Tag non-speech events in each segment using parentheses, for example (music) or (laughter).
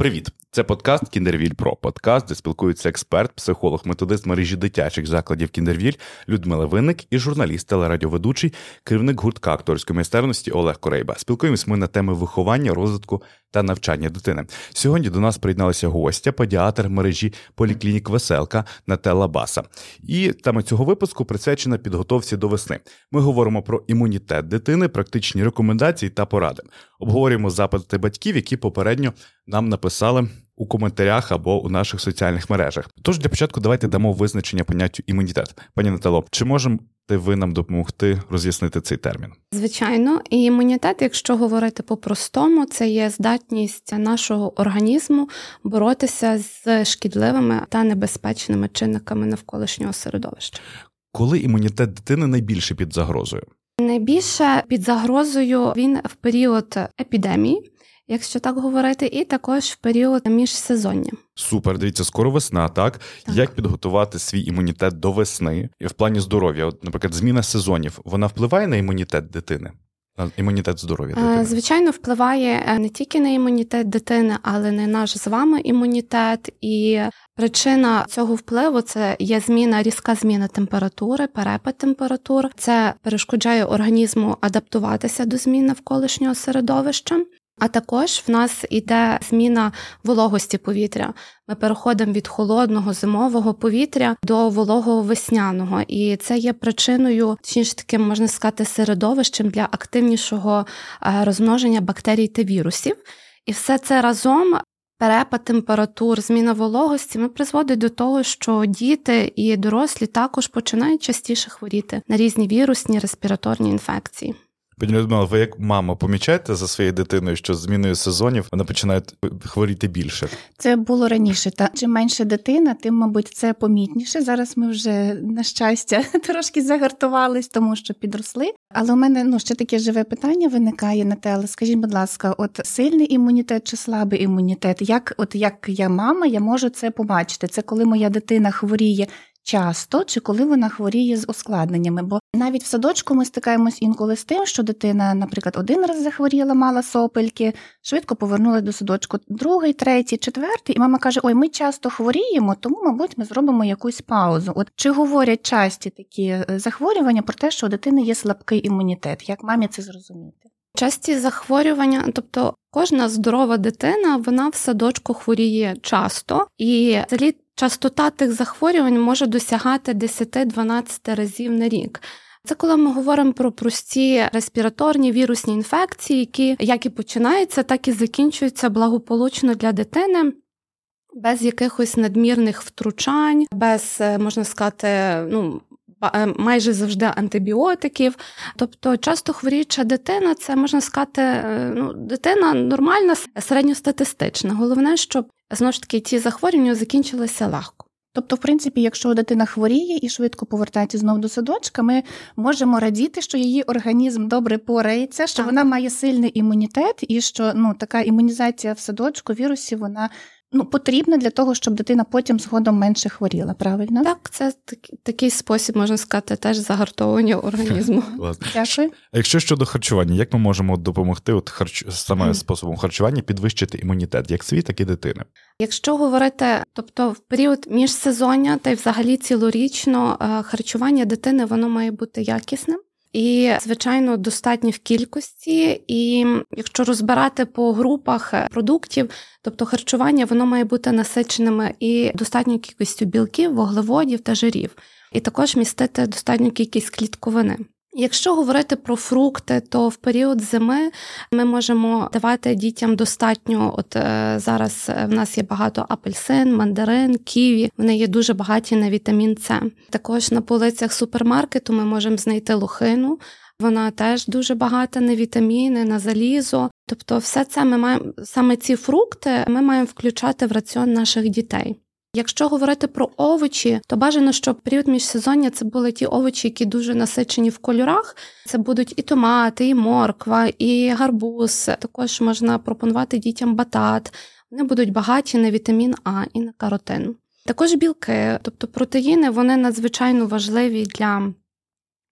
Привіт, це подкаст Кіндервіль Про подкаст, де спілкуються експерт, психолог, методист мережі дитячих закладів Кіндервіль Людмила Винник і журналіст, телерадіоведучий, керівник гуртка акторської майстерності Олег Корейба. Спілкуємось ми на теми виховання, розвитку та навчання дитини. Сьогодні до нас приєдналася гостя, педіатр мережі поліклінік Веселка Нателла Баса. І тема цього випуску присвячена підготовці до весни. Ми говоримо про імунітет дитини, практичні рекомендації та поради. Обговорюємо запити батьків, які попередньо нам написали у коментарях або у наших соціальних мережах. Тож для початку давайте дамо визначення поняттю імунітет. Пані Натало, чи можемо ви нам допомогти роз'яснити цей термін? Звичайно, і імунітет, якщо говорити по-простому, це є здатність нашого організму боротися з шкідливими та небезпечними чинниками навколишнього середовища. Коли імунітет дитини найбільше під загрозою? Найбільше під загрозою він в період епідемії якщо так говорити, і також в період міжсезоння. Супер, дивіться, скоро весна, так? так як підготувати свій імунітет до весни і в плані здоров'я? От, наприклад, зміна сезонів вона впливає на імунітет дитини? На імунітет здоров'я дитини? звичайно, впливає е, не тільки на імунітет дитини, але на наш з вами імунітет. І причина цього впливу це є зміна, різка зміна температури, перепад температур. Це перешкоджає організму адаптуватися до змін навколишнього середовища. А також в нас іде зміна вологості повітря. Ми переходимо від холодного зимового повітря до вологого весняного, і це є причиною, точніше таким можна сказати, середовищем для активнішого е, розмноження бактерій та вірусів. І все це разом. Перепад температур, зміна вологості ми призводить до того, що діти і дорослі також починають частіше хворіти на різні вірусні респіраторні інфекції. Пані Людмила, ви як мама помічаєте за своєю дитиною, що з зміною сезонів вона починає хворіти більше? Це було раніше. Та чим менше дитина, тим, мабуть, це помітніше. Зараз ми вже на щастя (laughs) трошки загартувались, тому що підросли. Але у мене ну ще таке живе питання виникає на теле. Скажіть, будь ласка, от сильний імунітет чи слабий імунітет? Як, от як я мама, я можу це побачити? Це коли моя дитина хворіє часто чи коли вона хворіє з ускладненнями. Бо навіть в садочку ми стикаємось інколи з тим, що дитина, наприклад, один раз захворіла, мала сопельки, швидко повернулася до садочку, другий, третій, четвертий, і мама каже: Ой, ми часто хворіємо, тому, мабуть, ми зробимо якусь паузу. От чи говорять часті такі е, захворювання про те, що у дитини є слабкий імунітет? Як мамі це зрозуміти? Часті захворювання, тобто кожна здорова дитина, вона в садочку хворіє часто, і взагалі частота тих захворювань може досягати 10-12 разів на рік. Це коли ми говоримо про прості респіраторні вірусні інфекції, які як і починаються, так і закінчуються благополучно для дитини. Без якихось надмірних втручань, без е, можна сказати, ну майже завжди антибіотиків. Тобто, часто хворіюча дитина, це можна сказати, е, ну, дитина нормальна, середньостатистична. Головне, щоб знову ж таки ті захворювання закінчилися легко. Тобто, в принципі, якщо дитина хворіє і швидко повертається знову до садочка, ми можемо радіти, що її організм добре порається, що так. вона має сильний імунітет, і що ну така імунізація в садочку вірусів вона ну, потрібна для того, щоб дитина потім згодом менше хворіла. Правильно? Так, це такий спосіб, можна сказати, теж загартовування організму. (laughs) Дякую. А якщо щодо харчування, як ми можемо допомогти от харч... саме способом харчування підвищити імунітет як свій, так і дитини? Якщо говорити, тобто в період міжсезоння та й взагалі цілорічно е, харчування дитини воно має бути якісним. І, звичайно, достатні в кількості. І якщо розбирати по групах е, продуктів, тобто харчування, воно має бути насиченими і достатньою кількістю білків, вуглеводів та жирів, і також містити достатню кількість клітковини. Якщо говорити про фрукти, то в період зими ми можемо давати дітям достатньо. От е, зараз е, в нас є багато апельсин, мандарин, ківі. Вони є дуже багаті на вітамін С. Також на полицях супермаркету ми можемо знайти лохину. Вона теж дуже багата на вітаміни, на залізо. Тобто, все це ми маємо саме ці фрукти ми маємо включати в раціон наших дітей. Якщо говорити про овочі, то бажано, щоб період міжсезоння це були ті овочі, які дуже насичені в кольорах. Це будуть і томати, і морква, і гарбуз. Також можна пропонувати дітям батат. Вони будуть багаті на вітамін А і на каротин. Також білки, тобто протеїни, вони надзвичайно важливі для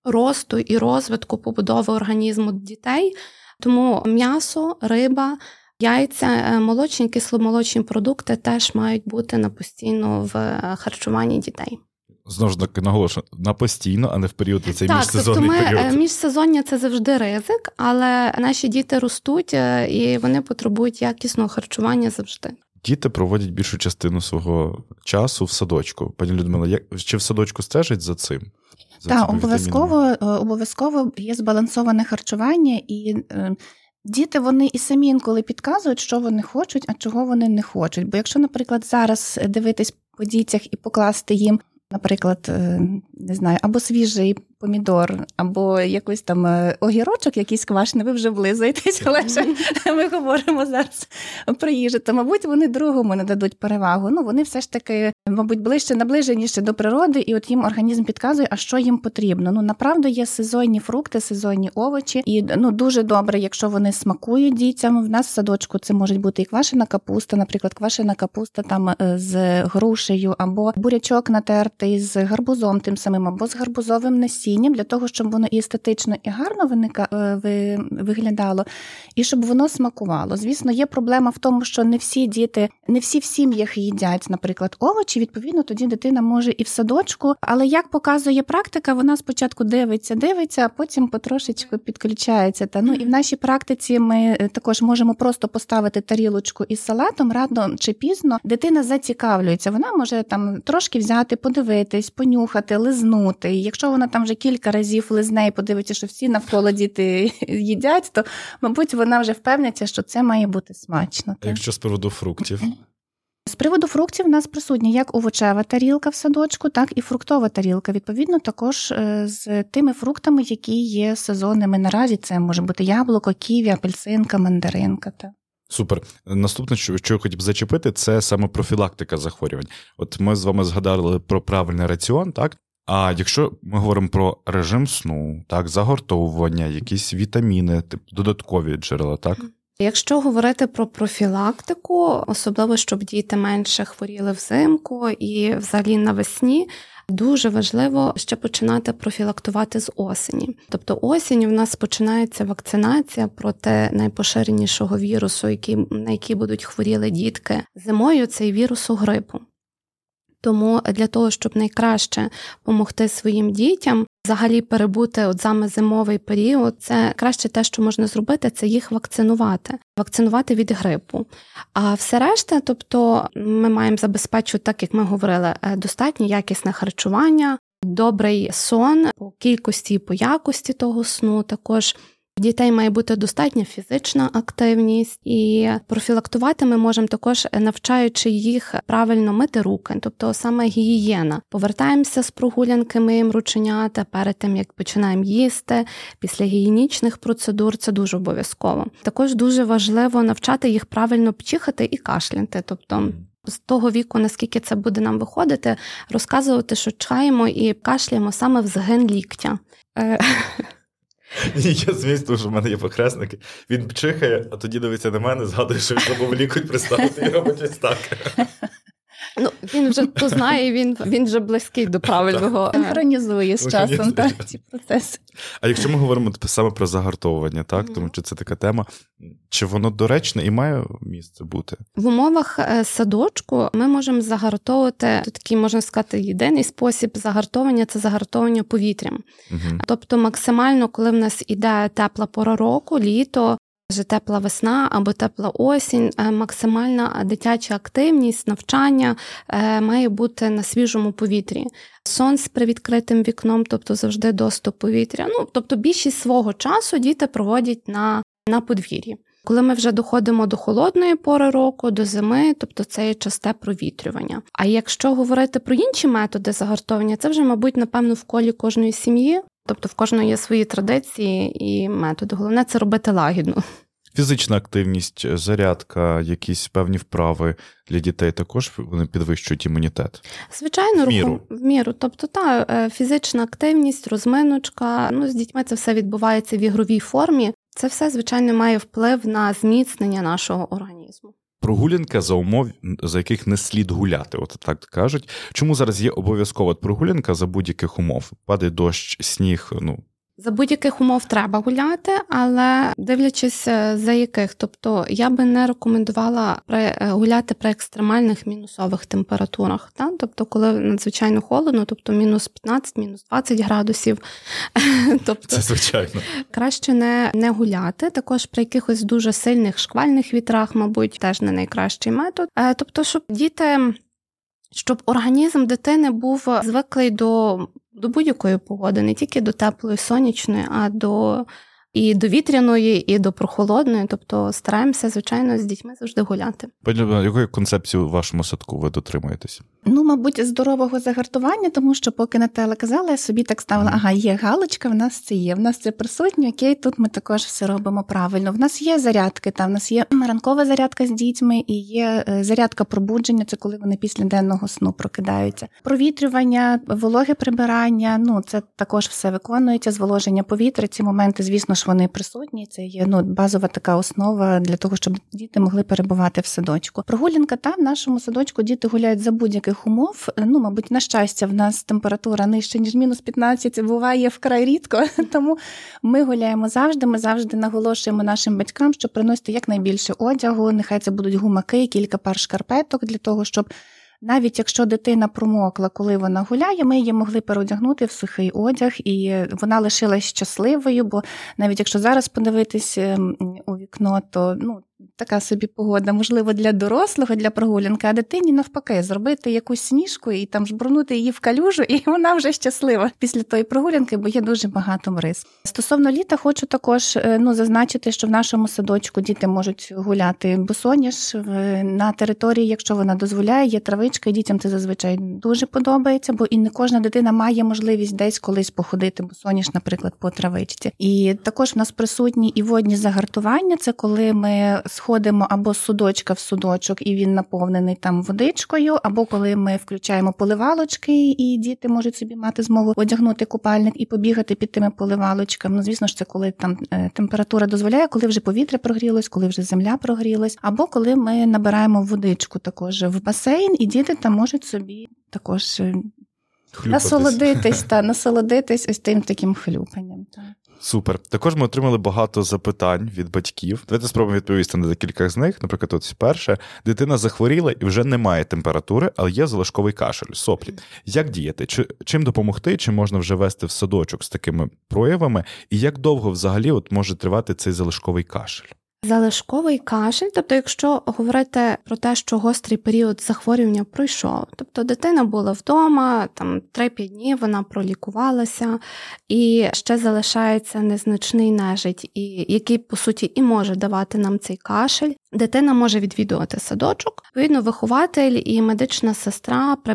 росту і розвитку побудови організму дітей. Тому м'ясо, риба, Яйця, е, молочні, кисломолочні продукти теж мають бути на постійно в е, харчуванні дітей. Знову ж таки наголошую, на постійно, а не в період цей так, міжсезонний тобто ми, період. Міжсезоння це завжди ризик, але наші діти ростуть і вони потребують якісного харчування завжди. Діти проводять більшу частину свого часу в садочку. Пані Людмила, як чи в садочку стежить за цим? Так, обов'язково е, обов'язково є збалансоване харчування, і е, діти вони і самі інколи підказують, що вони хочуть, а чого вони не хочуть. Бо якщо, наприклад, зараз дивитись по дітях і покласти їм, наприклад, е, не знаю, або свіжий помідор, або якийсь там е, огірочок, якийсь квашний, ви вже влизаєтесь, але ми говоримо зараз про їжу, то, мабуть, вони другому не дадуть перевагу. Ну, вони все ж таки, мабуть, ближче наближеніші до природи, і от їм організм підказує, а що їм потрібно. Ну, направду є сезонні фрукти, сезонні овочі, і ну дуже добре, якщо вони смакують дітям. В нас в садочку це може бути і квашена капуста, наприклад, квашена капуста там е, з грушею, або бурячок натертий з гарбузом, тим самим, або з гарбузовим насінням насінням для того, щоб воно і естетично і гарно виника, е, виглядало, і щоб воно смакувало. Звісно, є проблема в тому, що не всі діти, не всі в сім'ях їдять, наприклад, овочі. Відповідно, тоді дитина може і в садочку. Але як показує практика, вона спочатку дивиться, дивиться, а потім потрошечку підключається. Та ну і в нашій практиці ми е, також можемо просто поставити тарілочку із салатом рано чи пізно. Дитина зацікавлюється. Вона може там трошки взяти, подивитись, понюхати, лизнути. Якщо вона там вже кілька разів лизне і подивиться, що всі навколо діти (laughs) їдять, то, мабуть, вона вже впевниться, що це має бути смачно. А якщо з приводу фруктів? З приводу фруктів у нас присутня як овочева тарілка в садочку, так і фруктова тарілка. Відповідно, також е, з тими фруктами, які є сезонними наразі. Це може бути яблуко, ківі, апельсинка, мандаринка. Так. Супер. Наступне, що я хотів зачепити, це саме профілактика захворювань. От ми з вами згадали про правильний раціон, так? А якщо ми говоримо про режим сну, так, загортовування, якісь вітаміни, тип додаткові джерела, так? Якщо говорити про профілактику, особливо щоб діти менше хворіли взимку і взагалі навесні, дуже важливо ще починати профілактувати з осені. Тобто осінь у нас починається вакцинація проти найпоширенішого вірусу, який, на який будуть хворіли дітки зимою, цей вірусу грипу. Тому для того, щоб найкраще допомогти своїм дітям, взагалі перебути от саме зимовий період, це краще те, що можна зробити, це їх вакцинувати, вакцинувати від грипу. А все решта, тобто ми маємо забезпечувати, так як ми говорили, е, достатньо якісне харчування, добрий сон по кількості і по якості того сну, також в дітей має бути достатня фізична активність, і профілактувати ми можемо також навчаючи їх правильно мити руки, тобто саме гігієна. Повертаємося з прогулянки, миємо рученята перед тим як починаємо їсти. Після гігієнічних процедур це дуже обов'язково. Також дуже важливо навчати їх правильно пчихати і кашляти, тобто. З того віку, наскільки це буде нам виходити, розказувати, що чаємо і кашляємо саме в згин ліктя. (laughs) Я тому що в мене є похресники. Він чихає, а тоді дивиться на мене, згадує, що він забув лікуть приставити і робить ось так. Ну, Він вже то знає, він він вже близький до правильного. Синхронізує з часом так, ці процеси. А якщо ми говоримо саме про загартовування, так mm-hmm. тому що це така тема, чи воно доречне і має місце бути? В умовах е, садочку ми можемо загартовувати такий, можна сказати, єдиний спосіб загартовання це загартовування повітрям. Mm-hmm. Тобто, максимально, коли в нас іде тепла пора року, літо, вже тепла весна або тепла осінь, е, максимальна дитяча активність, навчання е, має бути на свіжому повітрі. Сон з привідкритим вікном, тобто завжди доступ повітря. Ну тобто більшість свого часу діти проводять на, на подвір'ї. Коли ми вже доходимо до холодної пори року, до зими, тобто це є часте провітрювання. А якщо говорити про інші методи загартовування, це вже, мабуть, напевно, в колі кожної сім'ї. Тобто в кожного є свої традиції і методи. Головне це робити лагідно. Фізична активність, зарядка, якісь певні вправи для дітей також вони підвищують імунітет. Звичайно, в міру. в міру. Тобто, та е, фізична активність, розминочка. Ну з дітьми це все відбувається в ігровій формі. Це все звичайно має вплив на зміцнення нашого організму. Прогулянка за умов, за яких не слід гуляти, от так кажуть. Чому зараз є обов'язкова прогулянка за будь-яких умов? Падає дощ, сніг, ну За будь-яких умов треба гуляти, але дивлячись е, за яких, тобто я би не рекомендувала при гуляти при екстремальних мінусових температурах. Та? Тобто, коли надзвичайно холодно, тобто мінус 15, мінус 20 градусів. (laughs) тобто, Це звичайно краще не, не гуляти. Також при якихось дуже сильних шквальних вітрах, мабуть, теж не найкращий метод. Тобто, щоб діти щоб організм дитини був звиклий до до будь-якої погоди, не тільки до теплої сонячної, а до і до вітряної, і до прохолодної. Тобто стараємося, звичайно, з дітьми завжди гуляти. Пані, якої концепції у вашому садку ви дотримуєтеся? Ну, мабуть, здорового загартування, тому що поки Наталя казала, я собі так ставила, ага, є галочка, в нас це є. В нас це присутнє, окей, тут ми також все робимо правильно. В нас є зарядки, там в нас є ранкова зарядка з дітьми і є е, зарядка пробудження, це коли вони після денного сну прокидаються. Провітрювання, вологе прибирання, ну це також все виконується, зволоження повітря. Ці моменти, звісно ж, вони присутні. Це є ну базова така основа для того, щоб діти могли перебувати в садочку. Прогулянка там в нашому садочку діти гуляють за будь-яких умов. Ну, мабуть, на щастя, в нас температура нижча ніж мінус 15, це буває вкрай рідко. (laughs) Тому ми гуляємо завжди. Ми завжди наголошуємо нашим батькам, щоб приносити якнайбільше одягу. Нехай це будуть гумаки, кілька пар шкарпеток для того, щоб. Навіть якщо дитина промокла, коли вона гуляє, ми її могли переодягнути в сухий одяг, і вона лишилась щасливою. Бо навіть якщо зараз подивитись ем, у вікно, то ну така собі погода, можливо, для дорослого, для прогулянки, а дитині навпаки, зробити якусь сніжку і там жбурнути її в калюжу, і вона вже щаслива після тої прогулянки, бо є дуже багато мриз. Стосовно літа, хочу також е, ну, зазначити, що в нашому садочку діти можуть гуляти босоніж на території, якщо вона дозволяє, є травичка, і дітям це зазвичай дуже подобається, бо і не кожна дитина має можливість десь колись походити босоніж, наприклад, по травичці. І також в нас присутні і водні загартування. Це коли ми сходимо або з судочка в судочок, і він наповнений там водичкою, або коли ми включаємо поливалочки, і діти можуть собі мати змогу одягнути купальник і побігати під тими поливалочками. Ну, звісно ж, це коли там е, температура дозволяє, коли вже повітря прогрілось, коли вже земля прогрілась, або коли ми набираємо водичку також в басейн, і діти там можуть собі також. Е, Хлюпатись. Насолодитись (laughs) та насолодитись ось тим таким хлюпанням. Так. Супер. Також ми отримали багато запитань від батьків. Давайте спробуємо відповісти на декілька з них. Наприклад, ось перше, дитина захворіла і вже немає температури, але є залишковий кашель, соплі. Як діяти? Чи чим допомогти? Чи можна вже вести в садочок з такими проявами? І як довго взагалі от може тривати цей залишковий кашель? Залишковий кашель, тобто, якщо говорити про те, що гострий період захворювання пройшов, тобто дитина була вдома, там 3-5 днів вона пролікувалася, і ще залишається незначний нежить, і який по суті і може давати нам цей кашель. Дитина може відвідувати садочок. Відповідно, вихователь і медична сестра при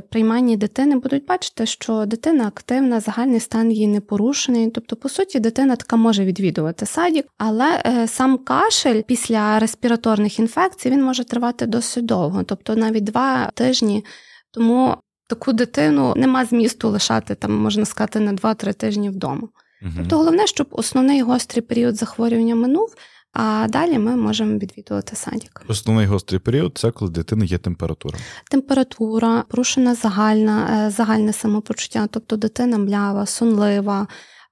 прийманні дитини будуть бачити, що дитина активна, загальний стан її не порушений. Тобто, по суті, дитина така може відвідувати садік, але е, сам кашель після респіраторних інфекцій він може тривати досить довго, тобто навіть два тижні. Тому таку дитину нема змісту лишати там, можна сказати, на 2-3 тижні вдома. Угу. Тобто, головне, щоб основний гострий період захворювання минув. А далі ми можемо відвідувати садик. Основний гострий період це коли дитини є температура. Температура, порушена загальна, е, загальне самопочуття, тобто дитина млява, сонлива,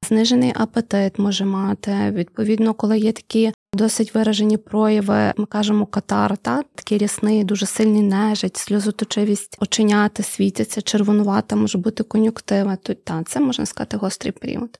знижений апетит може мати. Відповідно, коли є такі досить виражені прояви, ми кажемо катар, та такий рясний, дуже сильний нежить, сльозоточивість, оченята світяться, червонувата, може бути кон'юктива. То та це можна сказати гострий період.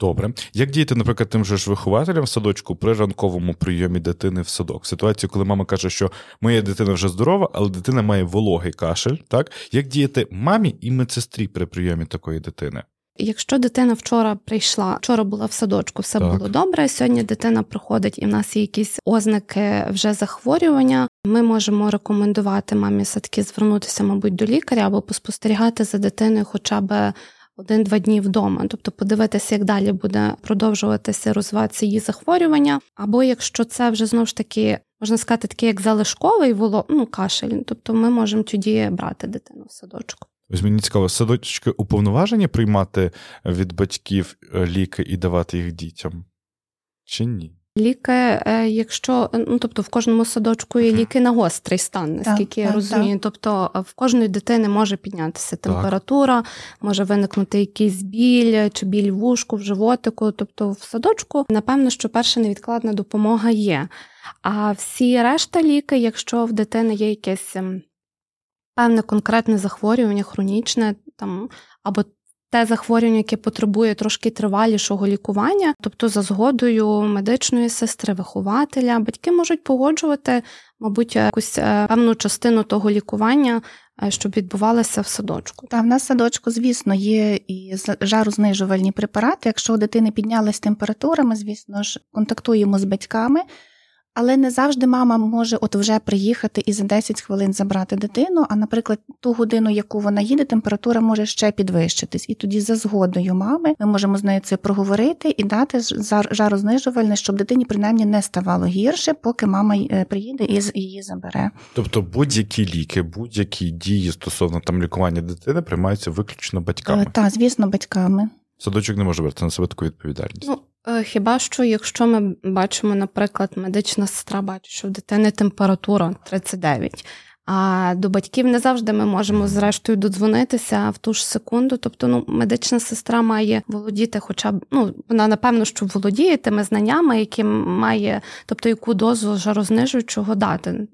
Добре, як діяти, наприклад, тим же ж вихователям в садочку при ранковому прийомі дитини в садок? Ситуацію, коли мама каже, що моя дитина вже здорова, але дитина має вологий кашель. Так як діяти мамі і медсестрі при прийомі такої дитини? Якщо дитина вчора прийшла, вчора була в садочку, все так. було добре. Сьогодні дитина приходить і в нас є якісь ознаки вже захворювання. Ми можемо рекомендувати мамі таки звернутися, мабуть, до лікаря або поспостерігати за дитиною, хоча б один-два дні вдома, тобто подивитися, як далі буде продовжуватися розвиватися її захворювання. Або якщо це вже знову ж таки можна сказати, такий як залишковий воло, ну кашель, тобто ми можемо тоді брати дитину в садочку. Ось мені цікаво, садочки уповноважені приймати від батьків е, ліки і давати їх дітям? Чи ні? Ліки, е, якщо ну тобто в кожному садочку є ліки на гострий стан, наскільки так, я так, розумію. Так. Тобто в кожної дитини може піднятися температура, може виникнути якийсь біль чи біль в ушку, в животику. Тобто в садочку, напевно, що перша невідкладна допомога є. А всі решта ліки, якщо в дитини є якесь ем, певне конкретне захворювання, хронічне там або те захворювання, яке потребує трошки тривалішого лікування, тобто за згодою медичної сестри, вихователя, батьки можуть погоджувати, мабуть, якусь е, певну частину того лікування. Е, щоб відбувалося в садочку. Та в нас садочку, звісно, є і жарознижувальні препарати. Якщо у дитини піднялась температура, ми, звісно ж, контактуємо з батьками. Але не завжди мама може от вже приїхати і за 10 хвилин забрати дитину. А, наприклад, ту годину, яку вона їде, температура може ще підвищитись. І тоді, за згодою мами, ми можемо з нею це проговорити і дати жарознижувальне, щоб дитині принаймні не ставало гірше, поки мама е, приїде і її забере. Тобто будь-які ліки, будь-які дії стосовно там лікування дитини приймаються виключно батьками. Е, так, звісно, батьками. Садочок не може брати на себе таку відповідальність. Ну, хіба що, якщо ми бачимо, наприклад, медична сестра бачить, що в дитини температура 39, а до батьків не завжди ми можемо зрештою додзвонитися в ту ж секунду. Тобто, ну, медична сестра має володіти, хоча б ну вона напевно що володіє тими знаннями, які має, тобто яку дозу жарознижуючого дати.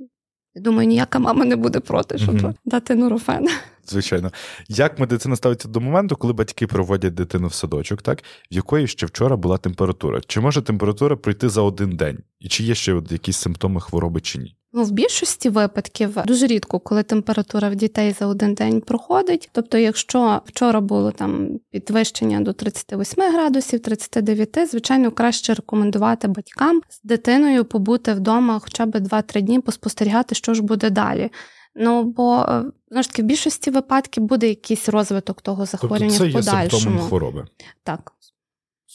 Я думаю, ніяка мама не буде проти, щоб mm-hmm. дати нурофен. Звичайно, як медицина ставиться до моменту, коли батьки проводять дитину в садочок, так в якої ще вчора була температура? Чи може температура пройти за один день? І чи є ще якісь симптоми хвороби чи ні? Ну, в більшості випадків дуже рідко, коли температура в дітей за один день проходить. Тобто, якщо вчора було там підвищення до 38 градусів, 39, звичайно, краще рекомендувати батькам з дитиною побути вдома хоча б 2-3 дні, поспостерігати, що ж буде далі. Ну бо знову ж таки в більшості випадків буде якийсь розвиток того захворювання тобто це в подальшому. Є симптомом хвороби. Так.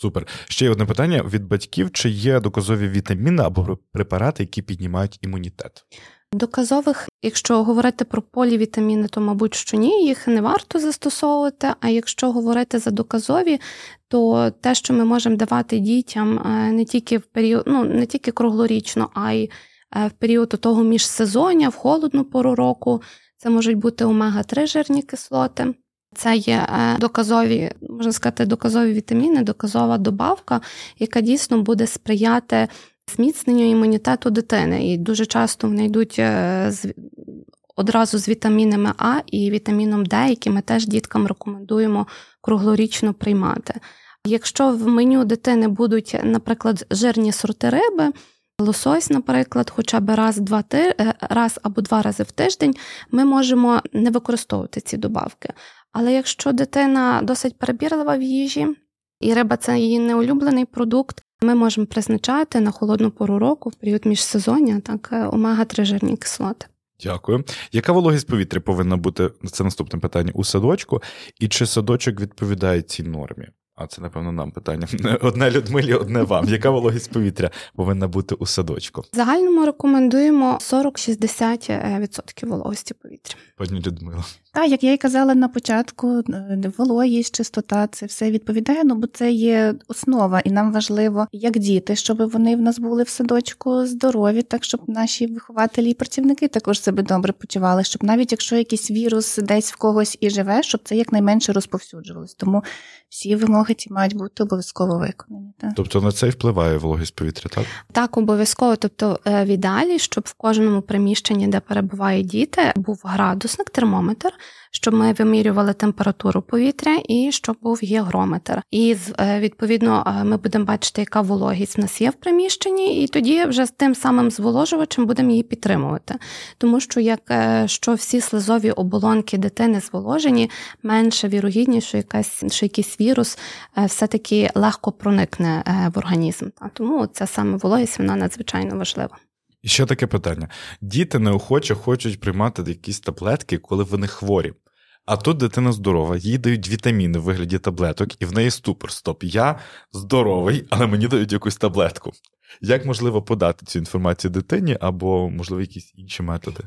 Супер. Ще одне питання від батьків: чи є доказові вітаміни або препарати, які піднімають імунітет? Доказових, якщо говорити про полівітаміни, то мабуть що ні, їх не варто застосовувати. А якщо говорити за доказові, то те, що ми можемо давати дітям е, не тільки в період, ну не тільки круглорічно, а й Е, в період того міжсезоння, в холодну пору року. Це можуть бути омега-3 жирні кислоти. Це є е, доказові, можна сказати, доказові вітаміни, доказова добавка, яка дійсно буде сприяти зміцненню імунітету дитини. І дуже часто вони йдуть е, з одразу з вітамінами А і вітаміном Д, які ми теж діткам рекомендуємо круглорічно приймати. Якщо в меню дитини будуть, наприклад, жирні сорти риби. Лосось, наприклад, хоча б раз два е, раз або два рази в тиждень, ми можемо не використовувати ці добавки. Але якщо дитина досить перебірлива в їжі, і риба це її неулюблений продукт, ми можемо призначати на холодну пору року в період міжсезоння так е, омега 3 жирні кислоти. Дякую. Яка вологість повітря повинна бути це наступне питання у садочку, і чи садочок відповідає цій нормі? А це, напевно, нам питання. (laughs) Одне Людмилі, одне вам. Яка вологість повітря повинна бути у садочку? В загальному рекомендуємо 40-60% вологості повітря. Пані Людмила. Так, як я й казала на початку, е, вологість, чистота, це все відповідає, ну бо це є основа, і нам важливо, як діти, щоб вони в нас були в садочку здорові, так щоб наші вихователі і працівники також себе добре почували, щоб навіть якщо якийсь вірус десь в когось і живе, щоб це якнайменше розповсюджувалось. Тому всі вимоги ці мають бути обов'язково виконані. Так? Тобто на це і впливає вологість повітря, так? Так, обов'язково. Тобто, е, в ідеалі, щоб в кожному приміщенні, де перебувають діти, був градусник, термометр щоб ми вимірювали температуру повітря і щоб був гігрометр. І е, відповідно е, ми будемо бачити, яка вологість в нас є в приміщенні, і тоді вже з тим самим зволожувачем будемо її підтримувати. Тому що як е, всі слизові оболонки дитини зволожені, менше вірогідніше, що якась що якийсь вірус все-таки легко проникне в організм. Тому ця саме вологість вона надзвичайно важлива. І ще таке питання: діти неохоче хочуть приймати якісь таблетки, коли вони хворі. А тут дитина здорова, їй дають вітаміни в вигляді таблеток, і в неї ступор. Стоп. Я здоровий, але мені дають якусь таблетку. Як можливо подати цю інформацію дитині або, можливо, якісь інші методи?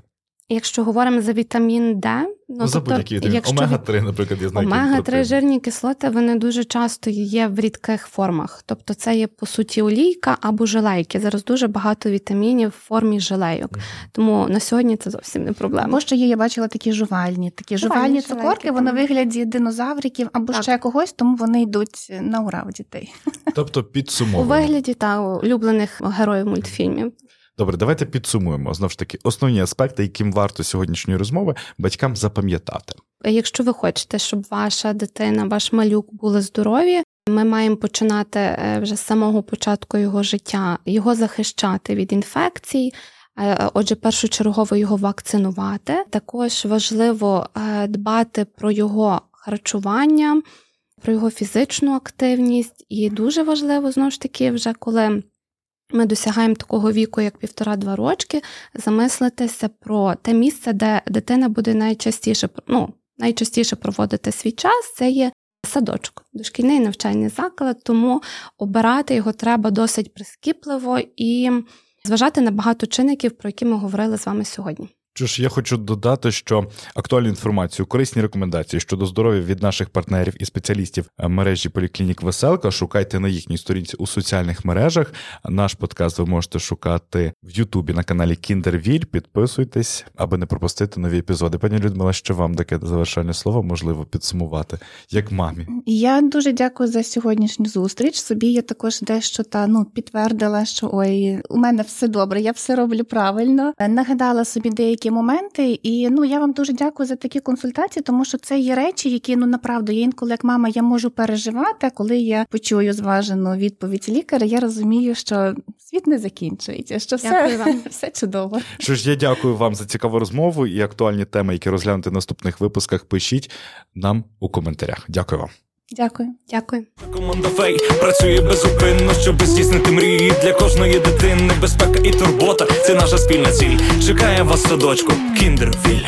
Якщо говоримо за вітамін Д, Ну, за будь-який якщо Омега-3, наприклад, я знаю. Омега-3 протеїни. жирні кислоти вони дуже часто є в рідких формах. Тобто це є по суті олійка або желейки. Зараз дуже багато вітамінів в формі желейок. Тому на сьогодні це зовсім не проблема. Або ще є, я бачила такі жувальні, такі Жувальні жувальні цукорки, вони так. вигляді динозавриків або Так. ще когось, тому вони йдуть на ура в дітей. Тобто У підсумовуємо. вигляді та улюблених героїв мультфільмів. Добре, давайте підсумуємо знову ж таки основні аспекти, яким варто сьогоднішньої розмови батькам запам'ятати. Якщо ви хочете, щоб ваша дитина, ваш малюк були здорові, ми маємо починати е, вже з самого початку його життя, його захищати від інфекцій. Е, Отже, першочергово його вакцинувати. Також важливо е, дбати про його харчування, про його фізичну активність, і дуже важливо знову ж таки, вже коли ми досягаємо такого віку, як півтора-два рочки, замислитися про те місце, де дитина буде найчастіше ну, найчастіше проводити свій час. Це є садочок, дошкільний навчальний заклад, тому обирати його треба досить прискіпливо і зважати на багато чинників, про які ми говорили з вами сьогодні. Що ж, я хочу додати, що актуальну інформацію, корисні рекомендації щодо здоров'я від наших партнерів і спеціалістів мережі поліклінік Веселка шукайте на їхній сторінці у соціальних мережах. Наш подкаст ви можете шукати в Ютубі на каналі Кіндервіль. Підписуйтесь, аби не пропустити нові епізоди. Пані Людмила, що вам таке завершальне слово можливо підсумувати, як мамі. Я дуже дякую за сьогоднішню зустріч. Собі я також дещо та ну підтвердила, що ой, у мене все добре, я все роблю правильно. Нагадала собі деякі моменти, і ну я вам дуже дякую за такі консультації, тому що це є речі, які ну направду я інколи як мама я можу переживати. а Коли я почую зважену відповідь лікаря, я розумію, що світ не закінчується, що Дякую все, вам. (laughs) все чудово. Що ж, я дякую вам за цікаву розмову і актуальні теми, які розглянути в наступних випусках. Пишіть нам у коментарях. Дякую вам. Дякую. Дякую. Команда Фей працює безупинно, щоб здійснити мрії для кожної дитини. Безпека і турбота це наша спільна ціль. Чекає вас садочку. Кіндервіль.